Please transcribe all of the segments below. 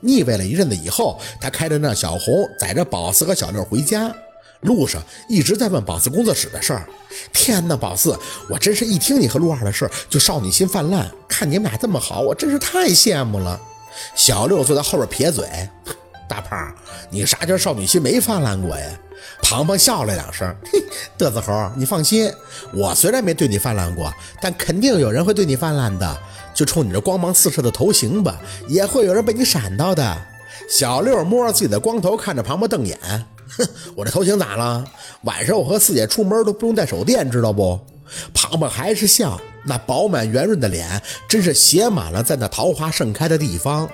腻味了一阵子以后，他开着那小红载着宝四和小六回家，路上一直在问宝四工作室的事儿。天哪，宝四，我真是一听你和陆二的事就少女心泛滥。看你们俩这么好，我真是太羡慕了。小六坐在后边撇嘴：“大胖，你啥叫少女心没泛滥过呀？”庞庞笑了两声：“ 嘿，嘚瑟猴，你放心，我虽然没对你泛滥过，但肯定有人会对你泛滥的。就冲你这光芒四射的头型吧，也会有人被你闪到的。”小六摸着自己的光头，看着庞庞瞪眼：“ 哼，我这头型咋了？晚上我和四姐出门都不用带手电，知道不？”庞庞还是笑，那饱满圆润的脸真是写满了在那桃花盛开的地方。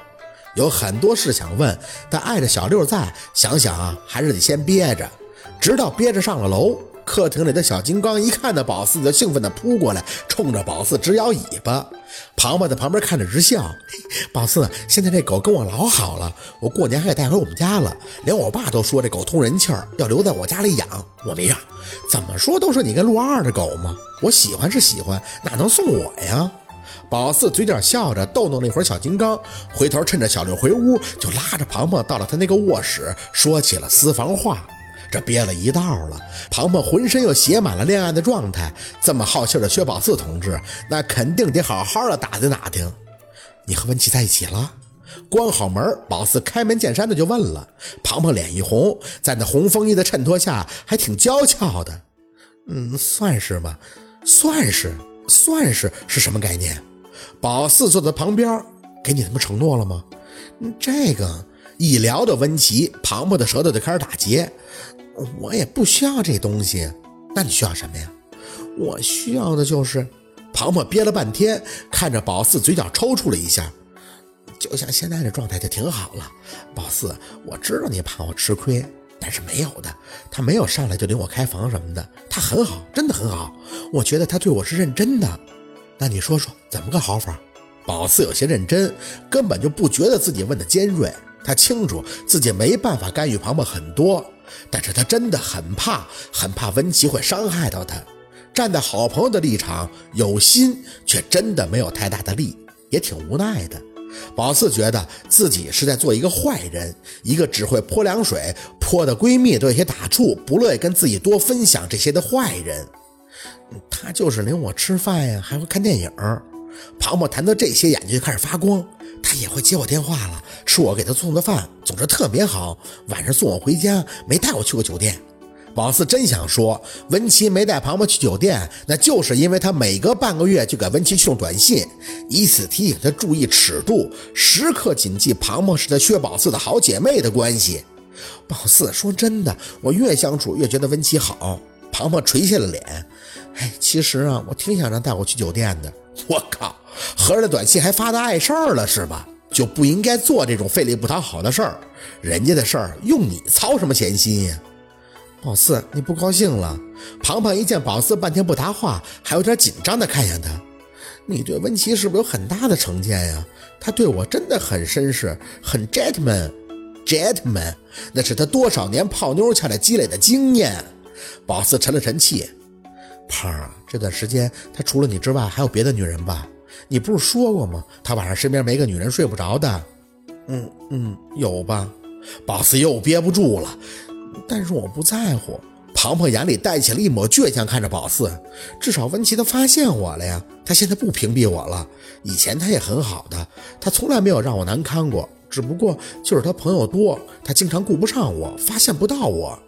有很多事想问，但碍着小六在，想想啊，还是得先憋着。直到憋着上了楼，客厅里的小金刚一看到宝四，就兴奋地扑过来，冲着宝四直摇尾巴。庞庞在旁边看着直笑。宝四，现在这狗跟我老好了，我过年还给带回我们家了。连我爸都说这狗通人气儿，要留在我家里养，我没让。怎么说都是你跟陆二的狗嘛，我喜欢是喜欢，哪能送我呀？宝四嘴角笑着逗弄了一会儿小金刚，回头趁着小六回屋，就拉着庞庞到了他那个卧室，说起了私房话。这憋了一道了，庞庞浑身又写满了恋爱的状态。这么好气的薛宝四同志，那肯定得好好的打听打听。你和文琪在一起了？关好门，宝四开门见山的就问了。庞庞脸一红，在那红风衣的衬托下，还挺娇俏的。嗯，算是吧，算是，算是是什么概念？宝四坐在旁边，给你他妈承诺了吗？这个一聊到温琪，庞庞的舌头就开始打结。我也不需要这东西，那你需要什么呀？我需要的就是……庞庞憋了半天，看着宝四，嘴角抽搐了一下，就像现在这状态就挺好了。宝四，我知道你怕我吃亏，但是没有的，他没有上来就领我开房什么的，他很好，真的很好。我觉得他对我是认真的。那你说说怎么个好法？宝四有些认真，根本就不觉得自己问的尖锐。他清楚自己没办法干预庞庞很多，但是他真的很怕，很怕温琪会伤害到他。站在好朋友的立场，有心却真的没有太大的力，也挺无奈的。宝四觉得自己是在做一个坏人，一个只会泼凉水，泼的闺蜜都有些打怵，不乐意跟自己多分享这些的坏人。他就是领我吃饭呀，还会看电影。庞庞谈到这些，眼睛就开始发光。他也会接我电话了，吃我给他送的饭，总之特别好。晚上送我回家，没带我去过酒店。宝四真想说，文琪没带庞庞去酒店，那就是因为他每隔半个月就给文琪送短信，以此提醒他注意尺度，时刻谨记庞庞是他薛宝四的好姐妹的关系。宝四说真的，我越相处越觉得文琪好。庞庞垂下了脸，哎，其实啊，我挺想让带我去酒店的。我靠！合着短信还发的碍事儿了是吧？就不应该做这种费力不讨好的事儿。人家的事儿用你操什么闲心呀？宝四，你不高兴了？庞庞一见宝四半天不答话，还有点紧张的看向他。你对温琪是不是有很大的成见呀？他对我真的很绅士，很 gentleman，gentleman，那是他多少年泡妞下来积累的经验。宝四沉了沉气，胖儿，这段时间他除了你之外还有别的女人吧？你不是说过吗？他晚上身边没个女人睡不着的。嗯嗯，有吧？宝四又憋不住了。但是我不在乎。庞庞眼里带起了一抹倔强，看着宝四。至少温琪他发现我了呀，他现在不屏蔽我了。以前他也很好的，他从来没有让我难堪过。只不过就是他朋友多，他经常顾不上我，发现不到我。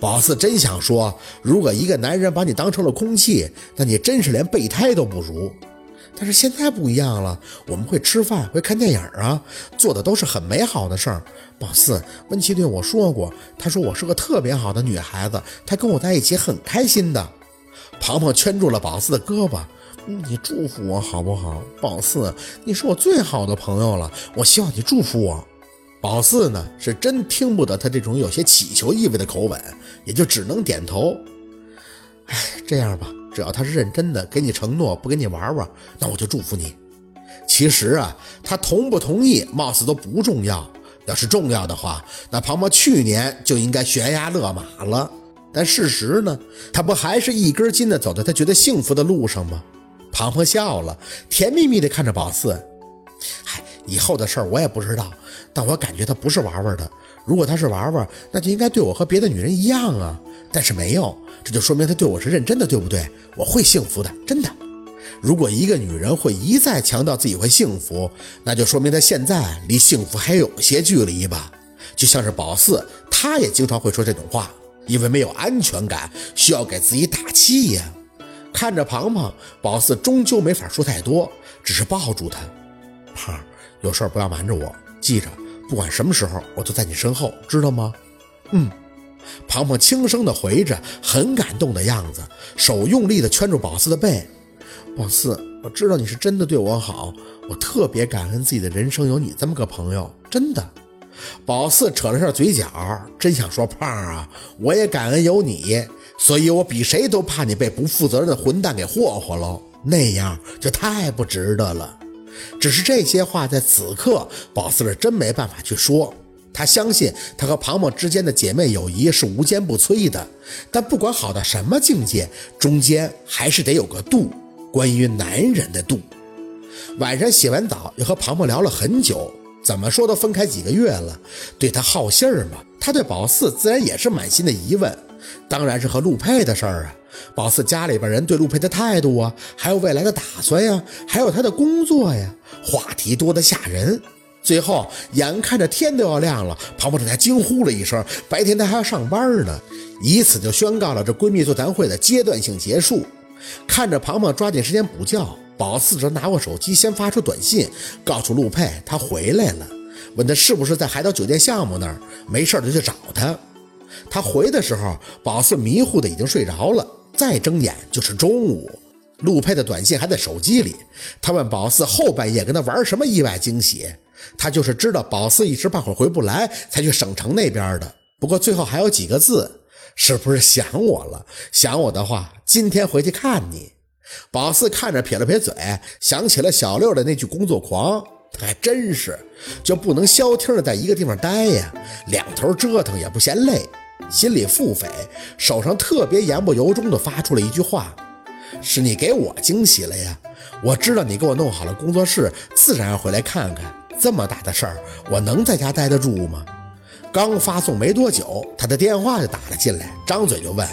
宝四真想说，如果一个男人把你当成了空气，那你真是连备胎都不如。但是现在不一样了，我们会吃饭，会看电影啊，做的都是很美好的事儿。宝四，温琪对我说过，他说我是个特别好的女孩子，她跟我在一起很开心的。庞庞圈住了宝四的胳膊，你祝福我好不好？宝四，你是我最好的朋友了，我希望你祝福我。宝四呢，是真听不得他这种有些乞求意味的口吻，也就只能点头。哎，这样吧。只要他是认真的，给你承诺，不跟你玩玩，那我就祝福你。其实啊，他同不同意，貌似都不重要。要是重要的话，那庞庞去年就应该悬崖勒马了。但事实呢，他不还是一根筋的走在他觉得幸福的路上吗？庞庞笑了，甜蜜蜜的看着宝四。嗨，以后的事儿我也不知道，但我感觉他不是玩玩的。如果他是玩玩，那就应该对我和别的女人一样啊。但是没有，这就说明他对我是认真的，对不对？我会幸福的，真的。如果一个女人会一再强调自己会幸福，那就说明她现在离幸福还有些距离吧。就像是宝四，他也经常会说这种话，因为没有安全感，需要给自己打气呀。看着庞庞，宝四终究没法说太多，只是抱住他。胖，有事不要瞒着我，记着，不管什么时候，我都在你身后，知道吗？嗯。庞庞轻声的回着，很感动的样子，手用力的圈住宝四的背。宝四，我知道你是真的对我好，我特别感恩自己的人生有你这么个朋友，真的。宝四扯了下嘴角，真想说胖啊，我也感恩有你，所以我比谁都怕你被不负责任的混蛋给霍霍了，那样就太不值得了。只是这些话在此刻，宝四是真没办法去说。他相信他和庞庞之间的姐妹友谊是无坚不摧的，但不管好到什么境界，中间还是得有个度。关于男人的度。晚上洗完澡，又和庞庞聊了很久。怎么说都分开几个月了，对他好信儿吗？他对宝四自然也是满心的疑问。当然是和陆佩的事儿啊，宝四家里边人对陆佩的态度啊，还有未来的打算呀，还有他的工作呀，话题多得吓人。最后，眼看着天都要亮了，庞庞这才惊呼了一声：“白天他还要上班呢！”以此就宣告了这闺蜜座谈会的阶段性结束。看着庞庞抓紧时间补觉，宝四则拿过手机，先发出短信，告诉陆佩他回来了，问他是不是在海岛酒店项目那儿，没事就去找他。他回的时候，宝四迷糊的已经睡着了，再睁眼就是中午。陆佩的短信还在手机里，他问宝四后半夜跟他玩什么意外惊喜。他就是知道宝四一时半会儿回不来，才去省城那边的。不过最后还有几个字，是不是想我了？想我的话，今天回去看你。宝四看着撇了撇嘴，想起了小六的那句“工作狂”，还真是就不能消停的在一个地方待呀，两头折腾也不嫌累。心里腹诽，手上特别言不由衷的发出了一句话：“是你给我惊喜了呀！我知道你给我弄好了工作室，自然要回来看看。”这么大的事儿，我能在家待得住吗？刚发送没多久，他的电话就打了进来，张嘴就问：“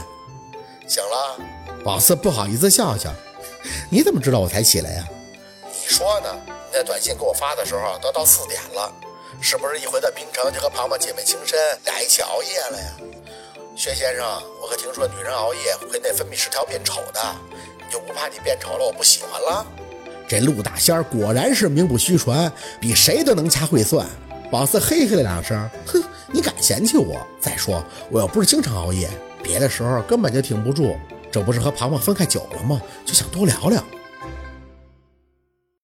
醒了？”宝四不好意思笑笑：“你怎么知道我才起来呀？”你说呢？你那短信给我发的时候都到四点了，是不是一回到滨城就和庞庞姐妹情深，俩一起熬夜了呀？薛先生，我可听说女人熬夜会内分泌失调变丑的，你就不怕你变丑了我不喜欢了？这陆大仙儿果然是名不虚传，比谁都能掐会算。宝四嘿嘿了两声，哼，你敢嫌弃我？再说我又不是经常熬夜，别的时候根本就挺不住。这不是和庞庞分开久了吗？就想多聊聊。